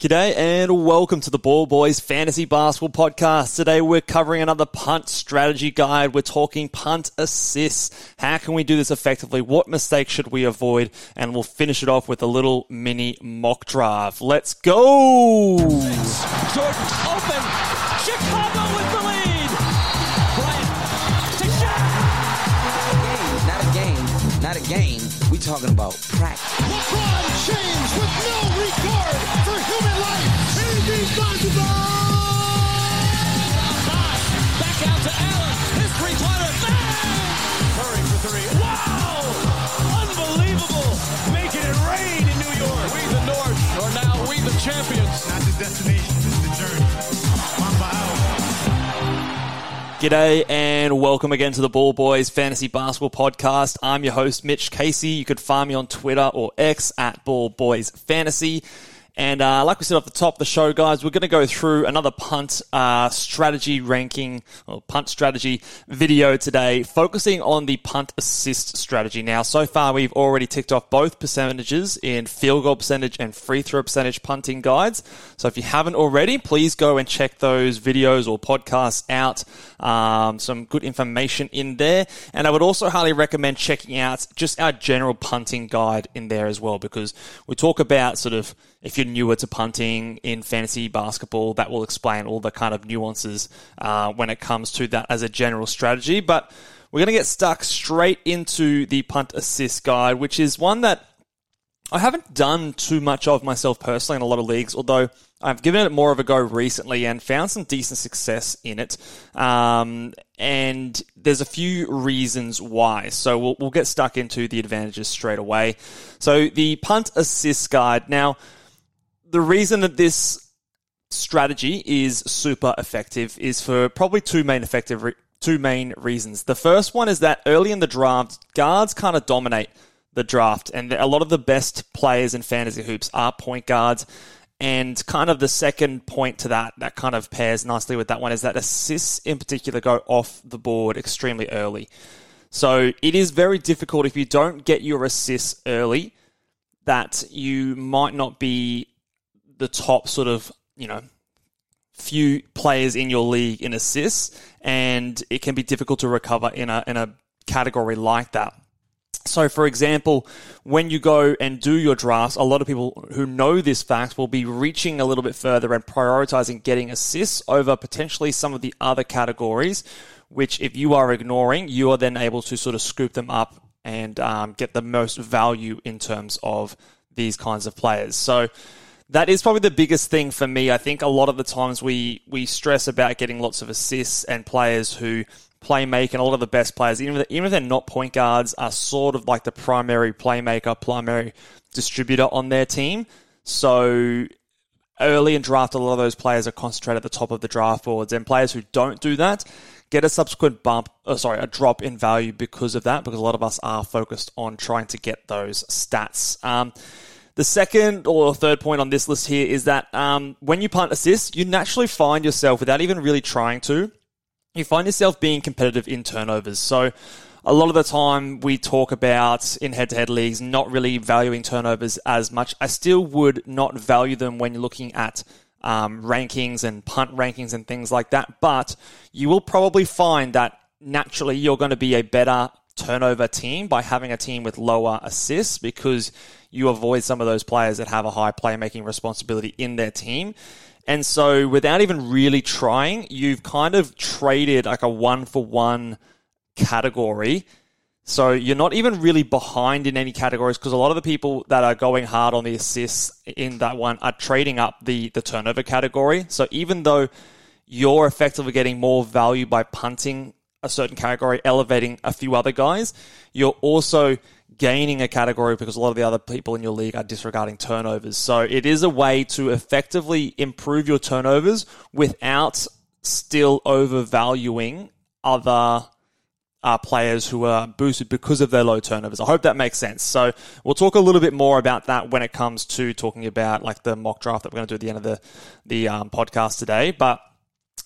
G'day and welcome to the Ball Boys Fantasy Basketball Podcast. Today we're covering another punt strategy guide. We're talking punt assists. How can we do this effectively? What mistakes should we avoid? And we'll finish it off with a little mini mock draft. Let's go! Jordan open. Chicago not a game. We talking about practice. LeBron James with no regard for human life. G'day and welcome again to the Ball Boys Fantasy Basketball Podcast. I'm your host, Mitch Casey. You could find me on Twitter or X at Ball Boys Fantasy. And uh, like we said off the top of the show, guys, we're going to go through another punt uh, strategy ranking or punt strategy video today, focusing on the punt assist strategy. Now, so far we've already ticked off both percentages in field goal percentage and free throw percentage punting guides. So if you haven't already, please go and check those videos or podcasts out. Um, some good information in there, and I would also highly recommend checking out just our general punting guide in there as well, because we talk about sort of if you're newer to punting in fantasy basketball, that will explain all the kind of nuances uh, when it comes to that as a general strategy. But we're going to get stuck straight into the punt assist guide, which is one that I haven't done too much of myself personally in a lot of leagues, although I've given it more of a go recently and found some decent success in it. Um, and there's a few reasons why. So we'll, we'll get stuck into the advantages straight away. So the punt assist guide. Now, the reason that this strategy is super effective is for probably two main effective re- two main reasons. The first one is that early in the draft, guards kind of dominate the draft, and a lot of the best players in fantasy hoops are point guards. And kind of the second point to that, that kind of pairs nicely with that one, is that assists in particular go off the board extremely early. So it is very difficult if you don't get your assists early, that you might not be the top sort of, you know, few players in your league in assists, and it can be difficult to recover in a in a category like that. So, for example, when you go and do your drafts, a lot of people who know this fact will be reaching a little bit further and prioritizing getting assists over potentially some of the other categories, which, if you are ignoring, you are then able to sort of scoop them up and um, get the most value in terms of these kinds of players. So, that is probably the biggest thing for me. I think a lot of the times we we stress about getting lots of assists and players who playmaker and a lot of the best players, even if, even if they're not point guards, are sort of like the primary playmaker, primary distributor on their team. So early in draft, a lot of those players are concentrated at the top of the draft boards, and players who don't do that get a subsequent bump, oh, sorry, a drop in value because of that, because a lot of us are focused on trying to get those stats. Um, the second or third point on this list here is that um, when you punt assist, you naturally find yourself, without even really trying to, you find yourself being competitive in turnovers. So a lot of the time we talk about in head-to-head leagues not really valuing turnovers as much. I still would not value them when you're looking at um, rankings and punt rankings and things like that. But you will probably find that naturally you're going to be a better turnover team by having a team with lower assists because you avoid some of those players that have a high playmaking responsibility in their team. And so, without even really trying, you've kind of traded like a one for one category. So, you're not even really behind in any categories because a lot of the people that are going hard on the assists in that one are trading up the, the turnover category. So, even though you're effectively getting more value by punting a certain category, elevating a few other guys, you're also gaining a category because a lot of the other people in your league are disregarding turnovers. So it is a way to effectively improve your turnovers without still overvaluing other uh, players who are boosted because of their low turnovers. I hope that makes sense. So we'll talk a little bit more about that when it comes to talking about like the mock draft that we're going to do at the end of the the um, podcast today. But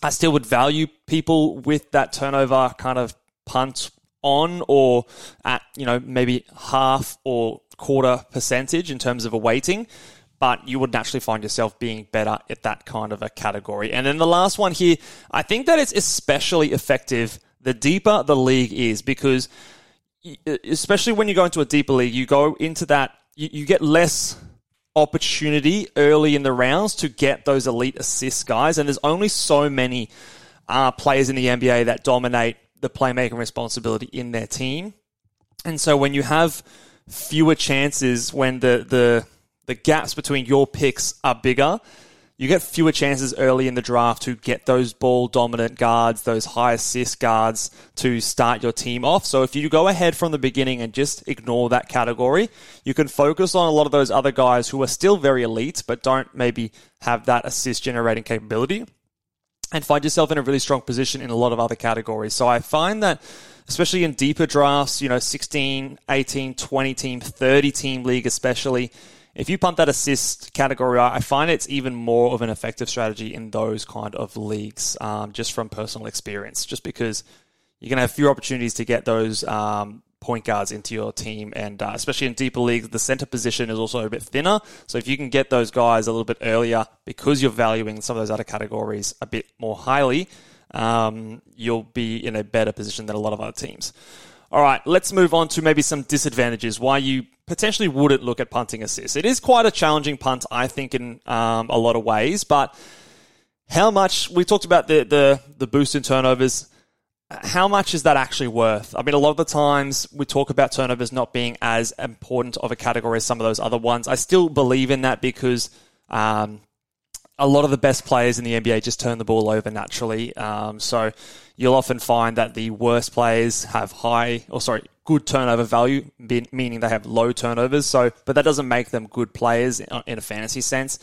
I still would value people with that turnover kind of punt on or at you know maybe half or quarter percentage in terms of a weighting but you would naturally find yourself being better at that kind of a category. And then the last one here, I think that it's especially effective the deeper the league is because especially when you go into a deeper league, you go into that, you, you get less opportunity early in the rounds to get those elite assist guys. And there's only so many uh, players in the NBA that dominate the playmaking responsibility in their team. And so when you have fewer chances, when the, the, the gaps between your picks are bigger, you get fewer chances early in the draft to get those ball dominant guards, those high assist guards to start your team off. So if you go ahead from the beginning and just ignore that category, you can focus on a lot of those other guys who are still very elite, but don't maybe have that assist generating capability and find yourself in a really strong position in a lot of other categories. So I find that especially in deeper drafts, you know, 16, 18, 20 team, 30 team league especially, if you punt that assist category, I find it's even more of an effective strategy in those kind of leagues, um, just from personal experience, just because you're going to have fewer opportunities to get those um, point guards into your team, and uh, especially in deeper leagues, the center position is also a bit thinner. So if you can get those guys a little bit earlier, because you're valuing some of those other categories a bit more highly, um, you'll be in a better position than a lot of other teams. All right, let's move on to maybe some disadvantages. Why you potentially wouldn't look at punting assists. It is quite a challenging punt, I think, in um, a lot of ways. But how much we talked about the the the boost in turnovers. How much is that actually worth? I mean, a lot of the times we talk about turnovers not being as important of a category as some of those other ones. I still believe in that because um, a lot of the best players in the NBA just turn the ball over naturally. Um, so you'll often find that the worst players have high, or sorry, good turnover value, meaning they have low turnovers. So, but that doesn't make them good players in a fantasy sense.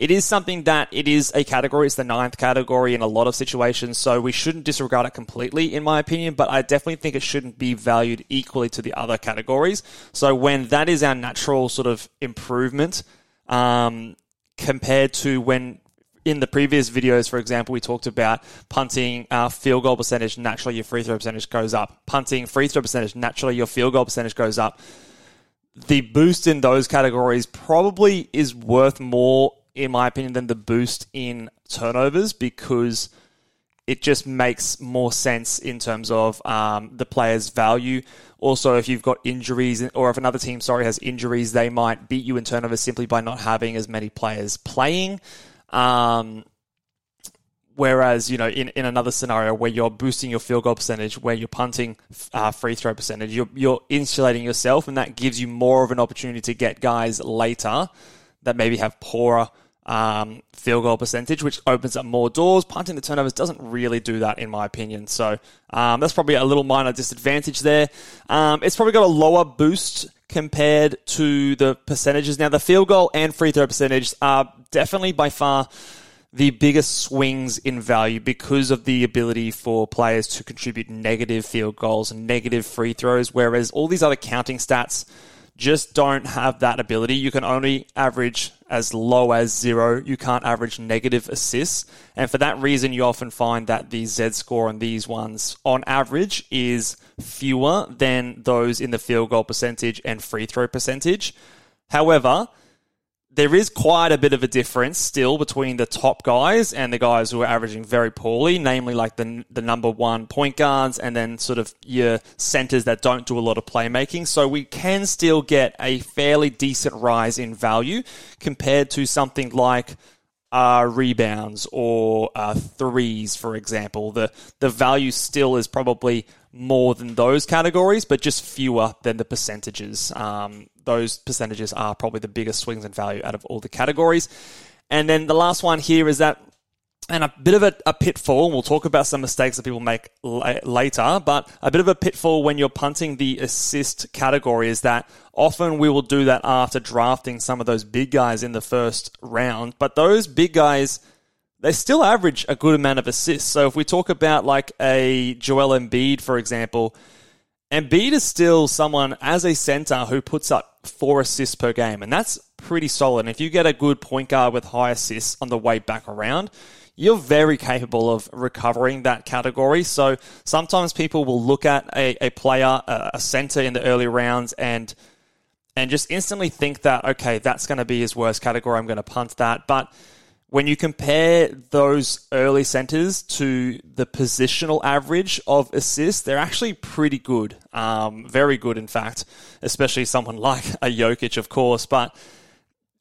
It is something that it is a category. It's the ninth category in a lot of situations. So we shouldn't disregard it completely, in my opinion. But I definitely think it shouldn't be valued equally to the other categories. So when that is our natural sort of improvement, um, compared to when in the previous videos, for example, we talked about punting uh, field goal percentage, naturally your free throw percentage goes up. Punting free throw percentage, naturally your field goal percentage goes up. The boost in those categories probably is worth more, in my opinion, than the boost in turnovers because it just makes more sense in terms of um, the player's value. Also, if you've got injuries, or if another team, sorry, has injuries, they might beat you in turnovers simply by not having as many players playing. Um, whereas, you know, in, in another scenario where you're boosting your field goal percentage, where you're punting uh, free throw percentage, you're, you're insulating yourself, and that gives you more of an opportunity to get guys later that maybe have poorer um, field goal percentage, which opens up more doors. Punting the turnovers doesn't really do that, in my opinion. So um, that's probably a little minor disadvantage there. Um, it's probably got a lower boost compared to the percentages. Now, the field goal and free throw percentage are definitely by far the biggest swings in value because of the ability for players to contribute negative field goals and negative free throws, whereas all these other counting stats just don't have that ability. You can only average as low as zero. You can't average negative assists. And for that reason, you often find that the Z score on these ones, on average, is fewer than those in the field goal percentage and free throw percentage. However, there is quite a bit of a difference still between the top guys and the guys who are averaging very poorly, namely like the the number one point guards and then sort of your centers that don't do a lot of playmaking. So we can still get a fairly decent rise in value compared to something like uh, rebounds or uh, threes, for example. The the value still is probably more than those categories, but just fewer than the percentages. Um, those percentages are probably the biggest swings in value out of all the categories. And then the last one here is that and a bit of a, a pitfall, and we'll talk about some mistakes that people make la- later, but a bit of a pitfall when you're punting the assist category is that often we will do that after drafting some of those big guys in the first round, but those big guys, they still average a good amount of assists. So if we talk about like a Joel Embiid, for example, Embiid is still someone as a center who puts up four assists per game, and that's pretty solid. And if you get a good point guard with high assists on the way back around, you're very capable of recovering that category. So sometimes people will look at a, a player, a, a center in the early rounds, and and just instantly think that okay, that's going to be his worst category. I'm going to punt that, but when you compare those early centers to the positional average of assists, they're actually pretty good. Um, very good, in fact, especially someone like a Jokic, of course. But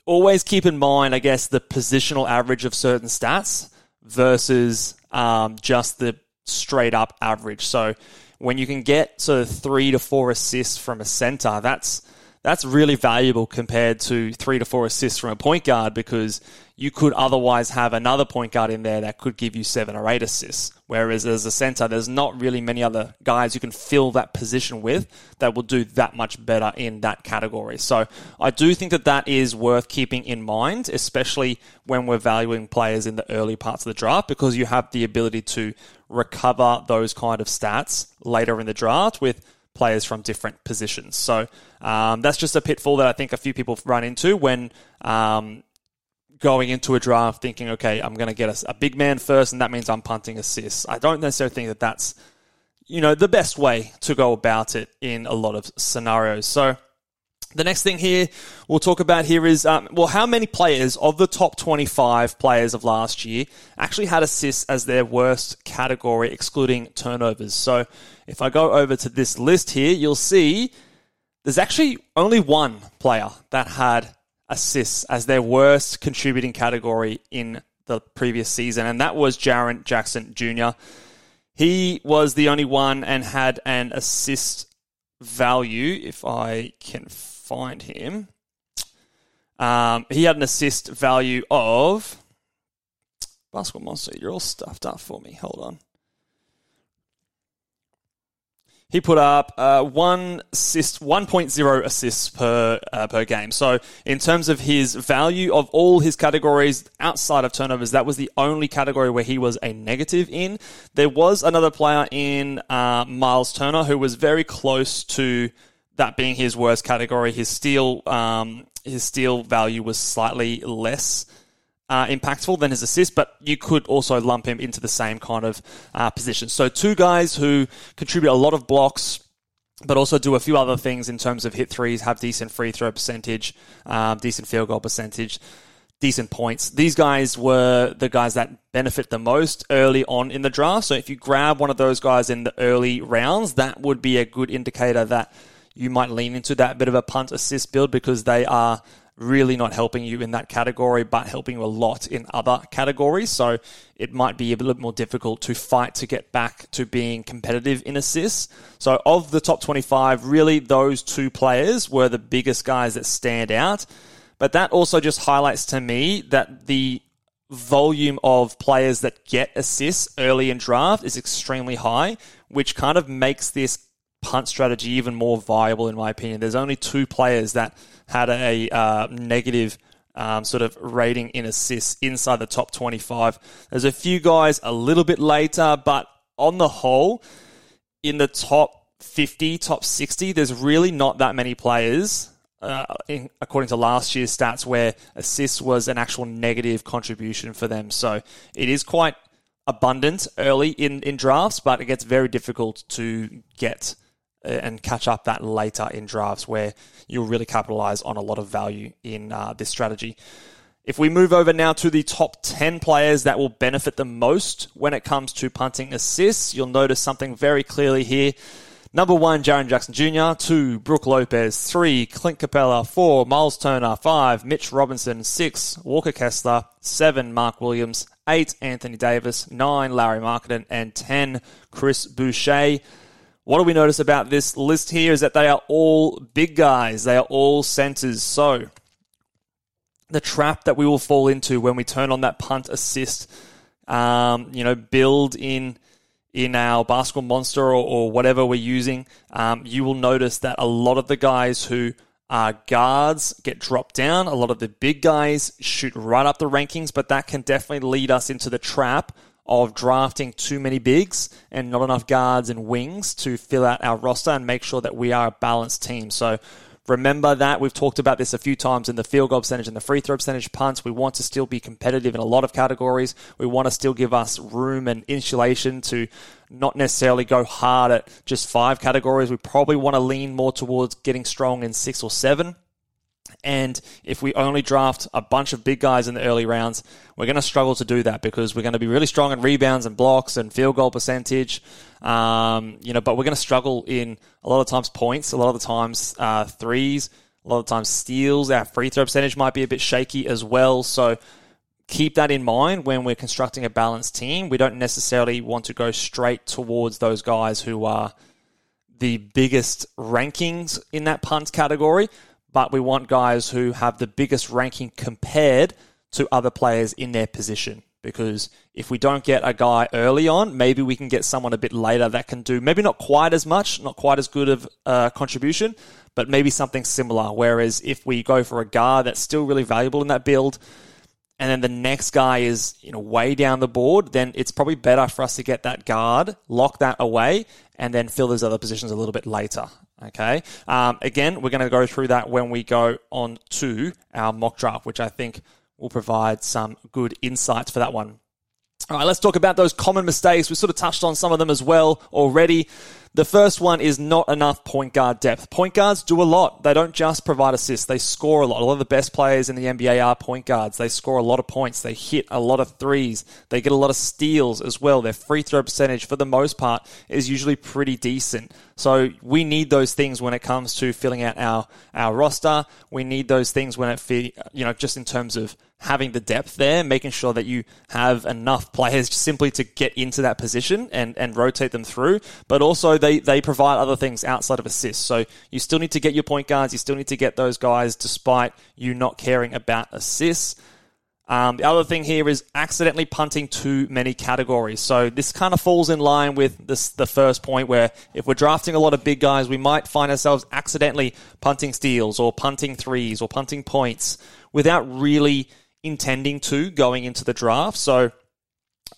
always keep in mind, I guess, the positional average of certain stats versus um, just the straight up average. So when you can get sort of three to four assists from a center, that's that's really valuable compared to three to four assists from a point guard because you could otherwise have another point guard in there that could give you seven or eight assists. Whereas as a center, there's not really many other guys you can fill that position with that will do that much better in that category. So I do think that that is worth keeping in mind, especially when we're valuing players in the early parts of the draft, because you have the ability to recover those kind of stats later in the draft with players from different positions. So um, that's just a pitfall that I think a few people run into when um, going into a draft thinking, okay, I'm going to get a, a, big man first, and that means I'm punting assists. I don't necessarily think that that's you know the best way to go about it in a lot of scenarios. So. The next thing here we'll talk about here is um, well, how many players of the top 25 players of last year actually had assists as their worst category, excluding turnovers. So, if I go over to this list here, you'll see there's actually only one player that had assists as their worst contributing category in the previous season, and that was Jaren Jackson Jr. He was the only one and had an assist value, if I can find him. Um, he had an assist value of. Basketball Monster, you're all stuffed up for me. Hold on. He put up uh, one assist, 1.0 assists per uh, per game. So in terms of his value of all his categories outside of turnovers, that was the only category where he was a negative in. There was another player in uh, Miles Turner who was very close to that being his worst category. His steal um, his steal value was slightly less uh, impactful than his assist, but you could also lump him into the same kind of uh, position. So two guys who contribute a lot of blocks, but also do a few other things in terms of hit threes, have decent free throw percentage, um, decent field goal percentage, decent points. These guys were the guys that benefit the most early on in the draft. So if you grab one of those guys in the early rounds, that would be a good indicator that you might lean into that bit of a punt assist build because they are really not helping you in that category, but helping you a lot in other categories. So it might be a little more difficult to fight to get back to being competitive in assists. So of the top 25, really those two players were the biggest guys that stand out. But that also just highlights to me that the volume of players that get assists early in draft is extremely high, which kind of makes this punt strategy even more viable, in my opinion. There's only two players that had a uh, negative um, sort of rating in assists inside the top 25. There's a few guys a little bit later, but on the whole, in the top 50, top 60, there's really not that many players. Uh, in, according to last year's stats, where assists was an actual negative contribution for them. So it is quite abundant early in, in drafts, but it gets very difficult to get and catch up that later in drafts where you'll really capitalize on a lot of value in uh, this strategy. If we move over now to the top 10 players that will benefit the most when it comes to punting assists, you'll notice something very clearly here. Number one, Jaren Jackson Jr. Two, Brook Lopez. Three, Clint Capela. Four, Miles Turner. Five, Mitch Robinson. Six, Walker Kessler. Seven, Mark Williams. Eight, Anthony Davis. Nine, Lauri Markkanen. And ten, Chris Boucher. What do we notice about this list here is that they are all big guys. They are all centers. So the trap that we will fall into when we turn on that punt assist um, you know, build in in our basketball monster or, or whatever we're using, um, you will notice that a lot of the guys who are guards get dropped down. A lot of the big guys shoot right up the rankings, but that can definitely lead us into the trap of drafting too many bigs and not enough guards and wings to fill out our roster and make sure that we are a balanced team. So Remember that we've talked about this a few times in the field goal percentage and the free throw percentage punts. We want to still be competitive in a lot of categories. We want to still give us room and insulation to not necessarily go hard at just five categories. We probably want to lean more towards getting strong in six or seven. And if we only draft a bunch of big guys in the early rounds, we're going to struggle to do that because we're going to be really strong in rebounds and blocks and field goal percentage. Um, you know, but we're going to struggle in a lot of times points, a lot of the times uh, threes, a lot of times steals. Our free throw percentage might be a bit shaky as well. So keep that in mind when we're constructing a balanced team. We don't necessarily want to go straight towards those guys who are the biggest rankings in that punt category but we want guys who have the biggest ranking compared to other players in their position. Because if we don't get a guy early on, maybe we can get someone a bit later that can do maybe not quite as much, not quite as good of a contribution, but maybe something similar. Whereas if we go for a guard that's still really valuable in that build, and then the next guy is you know way down the board, then it's probably better for us to get that guard, lock that away, and then fill those other positions a little bit later. Okay. Um, again, we're going to go through that when we go on to our mock draft, which I think will provide some good insights for that one. All right, let's talk about those common mistakes. We sort of touched on some of them as well already. The first one is not enough point guard depth. Point guards do a lot. They don't just provide assists, they score a lot. A lot of the best players in the NBA are point guards. They score a lot of points, they hit a lot of threes, they get a lot of steals as well. Their free throw percentage, for the most part, is usually pretty decent. So we need those things when it comes to filling out our, our roster. We need those things when it, you know, just in terms of having the depth there, making sure that you have enough players simply to get into that position and, and rotate them through. But also they, they provide other things outside of assists. So you still need to get your point guards, you still need to get those guys despite you not caring about assists. Um, the other thing here is accidentally punting too many categories. So this kind of falls in line with this, the first point where if we're drafting a lot of big guys, we might find ourselves accidentally punting steals or punting threes or punting points without really intending to going into the draft. So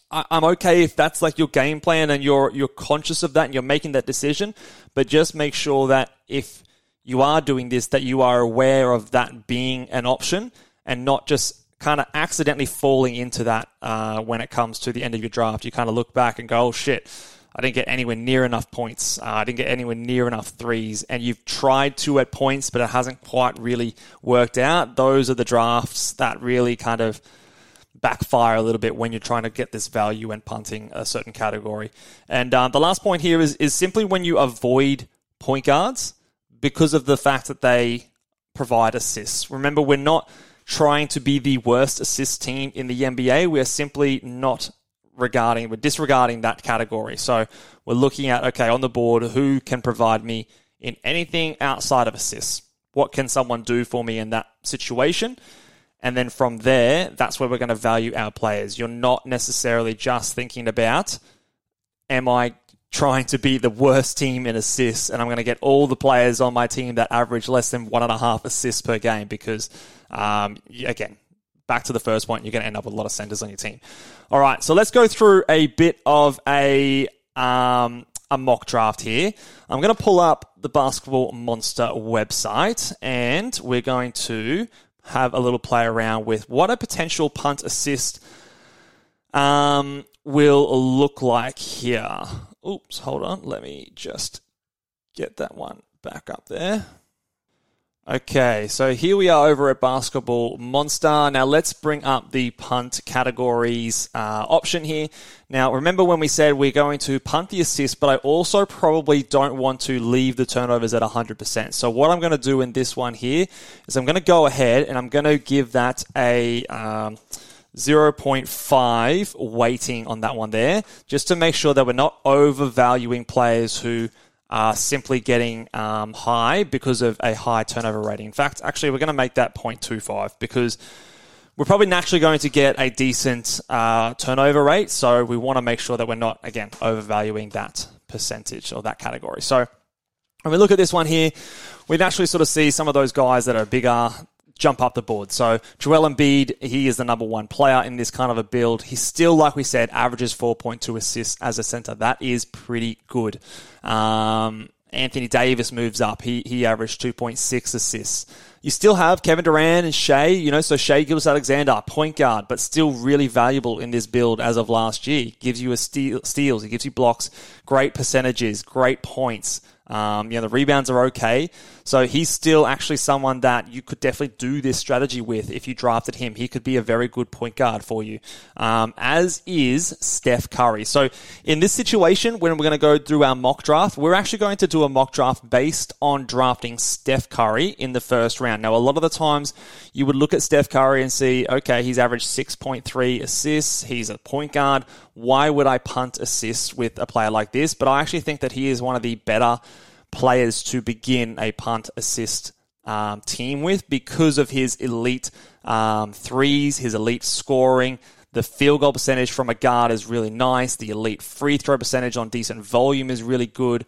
I, am okay if that's like your game plan and you're you're conscious of that and you're making that decision, but just make sure that if you are doing this, that you are aware of that being an option and not just kind of accidentally falling into that uh, when it comes to the end of your draft. You kind of look back and go, oh shit, I didn't get anywhere near enough points. Uh, I didn't get anywhere near enough threes. And you've tried to at points, but it hasn't quite really worked out. Those are the drafts that really kind of backfire a little bit when you're trying to get this value and punting a certain category. And uh, the last point here is, is simply when you avoid point guards because of the fact that they provide assists. Remember, we're not trying to be the worst assist team in the NBA. We're simply not regarding, we're disregarding that category. So we're looking at, okay, on the board, who can provide me in anything outside of assists? What can someone do for me in that situation? And then from there, that's where we're going to value our players. You're not necessarily just thinking about, am I trying to be the worst team in assists and I'm going to get all the players on my team that average less than one and a half assists per game because, um, again, back to the first point, you're going to end up with a lot of centers on your team. All right, so let's go through a bit of a um, a mock draft here. I'm going to pull up the Basketball Monster website, and we're going to have a little play around with what a potential punt assist um, will look like here. Oops, hold on. Let me just get that one back up there. Okay, so here we are over at Basketball Monster. Now let's bring up the punt categories uh, option here. Now remember when we said we're going to punt the assist, but I also probably don't want to leave the turnovers at 100%. So what I'm going to do in this one here is I'm going to go ahead and I'm going to give that a... Um, 0.5 weighting on that one there, just to make sure that we're not overvaluing players who are simply getting um, high because of a high turnover rating. In fact, actually, we're going to make that 0.25 because we're probably naturally going to get a decent uh, turnover rate. So we want to make sure that we're not, again, overvaluing that percentage or that category. So when we look at this one here, we naturally sort of see some of those guys that are bigger jump up the board. So Joel Embiid, he is the number one player in this kind of a build. He's still, like we said, averages 4.2 assists as a center. That is pretty good. Um, Anthony Davis moves up. He, he averaged 2.6 assists. You still have Kevin Durant and Shai, you know, so Shai Gilgeous-Alexander, point guard, but still really valuable in this build as of last year. Gives you a steal, steals, he gives you blocks, great percentages, great points. Um, you know, the rebounds are okay. So he's still actually someone that you could definitely do this strategy with if you drafted him. He could be a very good point guard for you, um, as is Steph Curry. So in this situation, when we're going to go through our mock draft, we're actually going to do a mock draft based on drafting Steph Curry in the first round. Now, a lot of the times you would look at Steph Curry and see, okay, he's averaged 6.3 assists. He's a point guard. Why would I punt assists with a player like this? But I actually think that he is one of the better players to begin a punt assist um, team with because of his elite um, threes, his elite scoring. The field goal percentage from a guard is really nice. The elite free throw percentage on decent volume is really good.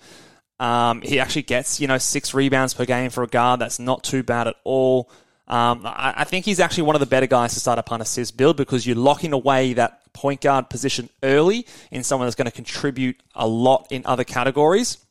Um, he actually gets, you know, six rebounds per game for a guard. That's not too bad at all. Um, I, I, think he's actually one of the better guys to start a punt assist build because you're locking away that point guard position early in someone that's going to contribute a lot in other categories.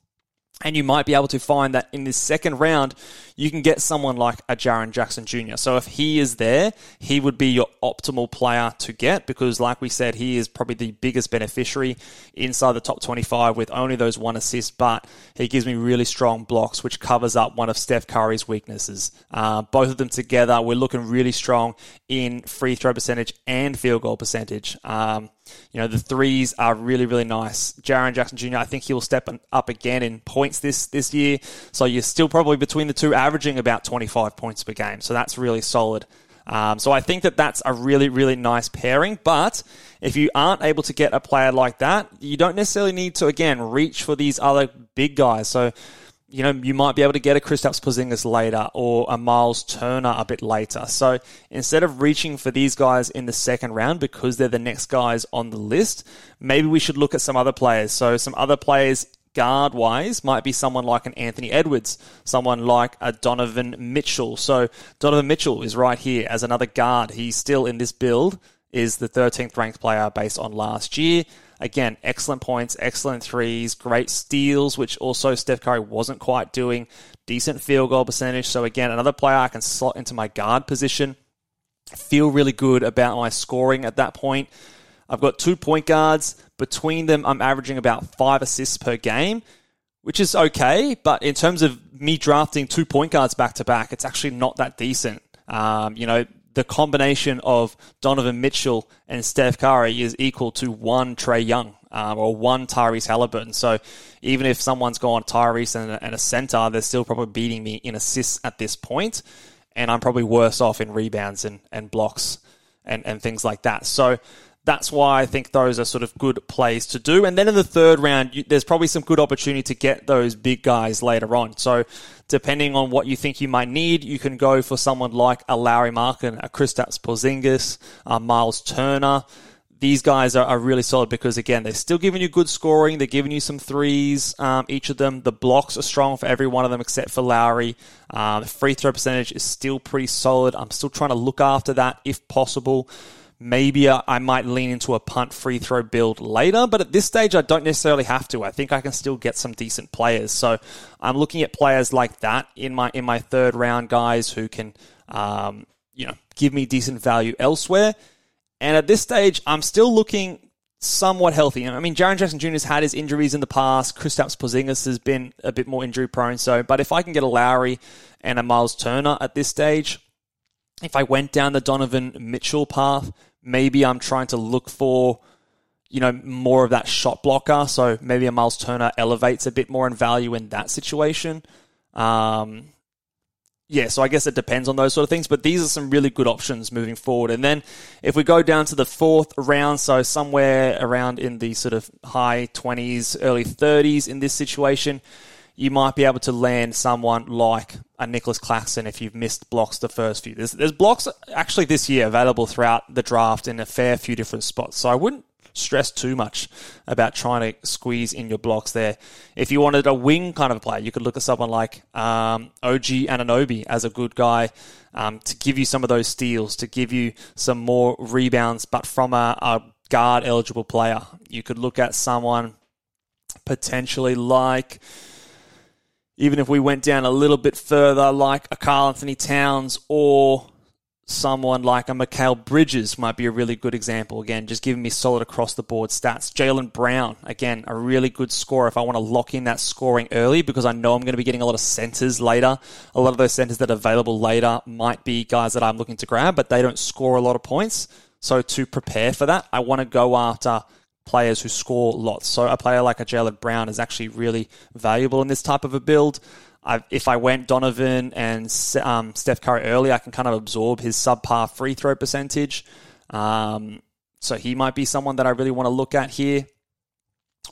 And you might be able to find that in this second round, you can get someone like a Jaren Jackson Jr. So if he is there, he would be your optimal player to get because, like we said, he is probably the biggest beneficiary inside the top 25 with only those one assists, but he gives me really strong blocks, which covers up one of Steph Curry's weaknesses. Uh, both of them together, we're looking really strong in free throw percentage and field goal percentage. Um, you know, the threes are really, really nice. Jaren Jackson Jr., I think he will step up again in points this, this year. So you're still probably between the two, averaging about 25 points per game. So that's really solid. Um, so I think that that's a really, really nice pairing. But if you aren't able to get a player like that, you don't necessarily need to, again, reach for these other big guys. So you know, you might be able to get a Kristaps Porzingis later or a Miles Turner a bit later. So instead of reaching for these guys in the second round because they're the next guys on the list, maybe we should look at some other players. So some other players guard wise might be someone like an Anthony Edwards, someone like a Donovan Mitchell. So Donovan Mitchell is right here as another guard. He's still in this build, is the 13th ranked player based on last year. Again, excellent points, excellent threes, great steals, which also Steph Curry wasn't quite doing. Decent field goal percentage. So, again, another player I can slot into my guard position. Feel really good about my scoring at that point. I've got two point guards. Between them, I'm averaging about five assists per game, which is okay. But in terms of me drafting two point guards back to back, it's actually not that decent. Um, you know, the combination of Donovan Mitchell and Steph Curry is equal to one Trae Young um, or one Tyrese Halliburton. So even if someone's gone Tyrese and and a center, they're still probably beating me in assists at this point, and I'm probably worse off in rebounds and, and blocks and, and things like that. So that's why I think those are sort of good plays to do. And then in the third round, you, there's probably some good opportunity to get those big guys later on. So depending on what you think you might need, you can go for someone like a Lauri Markkanen, a Kristaps Porzingis, a Miles Turner. These guys are, are, really solid because again, they're still giving you good scoring. They're giving you some threes, um, each of them. The blocks are strong for every one of them except for Lauri. Uh, the free throw percentage is still pretty solid. I'm still trying to look after that if possible. Maybe I might lean into a punt free throw build later, but at this stage, I don't necessarily have to. I think I can still get some decent players. So I'm looking at players like that in my in my third round, guys who can, um, you know, give me decent value elsewhere. And at this stage, I'm still looking somewhat healthy. I mean, Jaren Jackson Jr. has had his injuries in the past. Kristaps Porzingis has been a bit more injury prone. So, but if I can get a Lauri and a Miles Turner at this stage, if I went down the Donovan Mitchell path, maybe I'm trying to look for, you know, more of that shot blocker. So maybe a Miles Turner elevates a bit more in value in that situation. Um, yeah, so I guess it depends on those sort of things, but these are some really good options moving forward. And then if we go down to the fourth round, so somewhere around in the sort of high 20s, early 30s in this situation, you might be able to land someone like a Nicolas Claxton if you've missed blocks the first few. There's, there's blocks actually this year available throughout the draft in a fair few different spots. So I wouldn't stress too much about trying to squeeze in your blocks there. If you wanted a wing kind of player, you could look at someone like um, OG Anunoby as a good guy um, to give you some of those steals, to give you some more rebounds, but from a, a guard eligible player. You could look at someone potentially like even if we went down a little bit further, like a Karl-Anthony Towns or someone like a Mikal Bridges might be a really good example. Again, just giving me solid across the board stats. Jaylen Brown, again, a really good scorer if I want to lock in that scoring early because I know I'm going to be getting a lot of centers later. A lot of those centers that are available later might be guys that I'm looking to grab, but they don't score a lot of points. So to prepare for that, I want to go after players who score lots. So a player like a Jaylen Brown is actually really valuable in this type of a build. I, if I went Donovan and um, Steph Curry early, I can kind of absorb his subpar free throw percentage. Um, so he might be someone that I really want to look at here.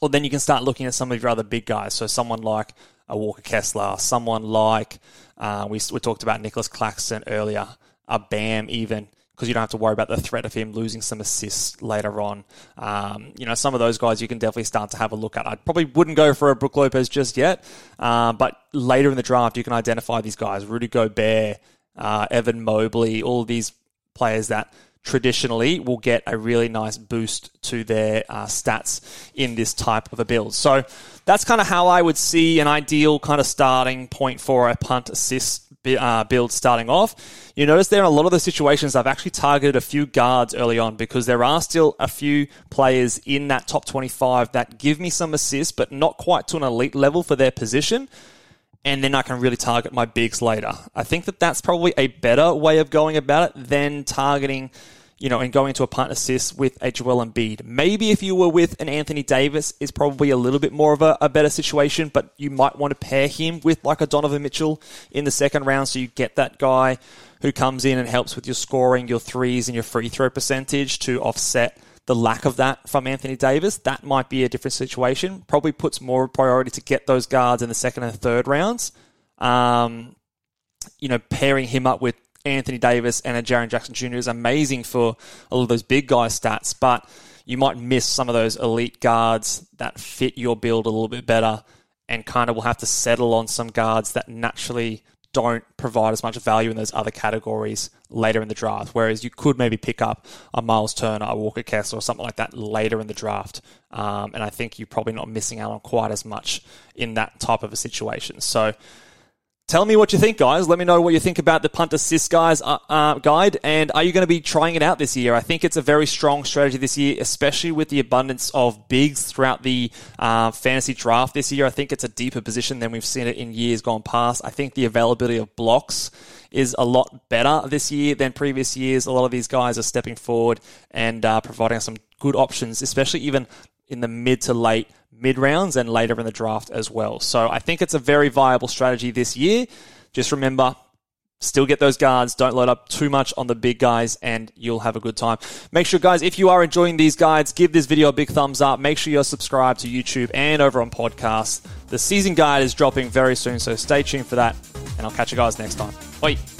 Or then you can start looking at some of your other big guys. So someone like a Walker Kessler, someone like uh, we, we talked about Nicolas Claxton earlier, a Bam even because you don't have to worry about the threat of him losing some assists later on. Um, you know, some of those guys you can definitely start to have a look at. I probably wouldn't go for a Brook Lopez just yet, uh, but later in the draft you can identify these guys: Rudy Gobert, uh, Evan Mobley, all these players that traditionally will get a really nice boost to their uh, stats in this type of a build. So that's kind of how I would see an ideal kind of starting point for a punt assist uh, build starting off. You notice there in a lot of the situations I've actually targeted a few guards early on because there are still a few players in that top 25 that give me some assists, but not quite to an elite level for their position. And then I can really target my bigs later. I think that that's probably a better way of going about it than targeting you know, and going to a punt assist with a Joel Embiid. Maybe if you were with an Anthony Davis, is probably a little bit more of a, a, better situation, but you might want to pair him with like a Donovan Mitchell in the second round so you get that guy who comes in and helps with your scoring, your threes, and your free throw percentage to offset the lack of that from Anthony Davis. That might be a different situation. Probably puts more priority to get those guards in the second and third rounds. Um, you know, pairing him up with Anthony Davis and a Jaren Jackson Jr. is amazing for all of those big guy stats, but you might miss some of those elite guards that fit your build a little bit better and kind of will have to settle on some guards that naturally don't provide as much value in those other categories later in the draft. Whereas you could maybe pick up a Miles Turner, a Walker Kessler, or something like that later in the draft. Um, and I think you're probably not missing out on quite as much in that type of a situation. So Tell me what you think, guys. Let me know what you think about the punt assist guys uh, uh, guide, and are you going to be trying it out this year? I think it's a very strong strategy this year, especially with the abundance of bigs throughout the uh, fantasy draft this year. I think it's a deeper position than we've seen it in years gone past. I think the availability of blocks is a lot better this year than previous years. A lot of these guys are stepping forward and uh, providing some good options, especially even in the mid to late mid rounds and later in the draft as well. So I think it's a very viable strategy this year. Just remember, still get those guards. Don't load up too much on the big guys, and you'll have a good time. Make sure, guys, if you are enjoying these guides, give this video a big thumbs up. Make sure you're subscribed to YouTube and over on podcasts. The season guide is dropping very soon, so stay tuned for that, and I'll catch you guys next time. Bye.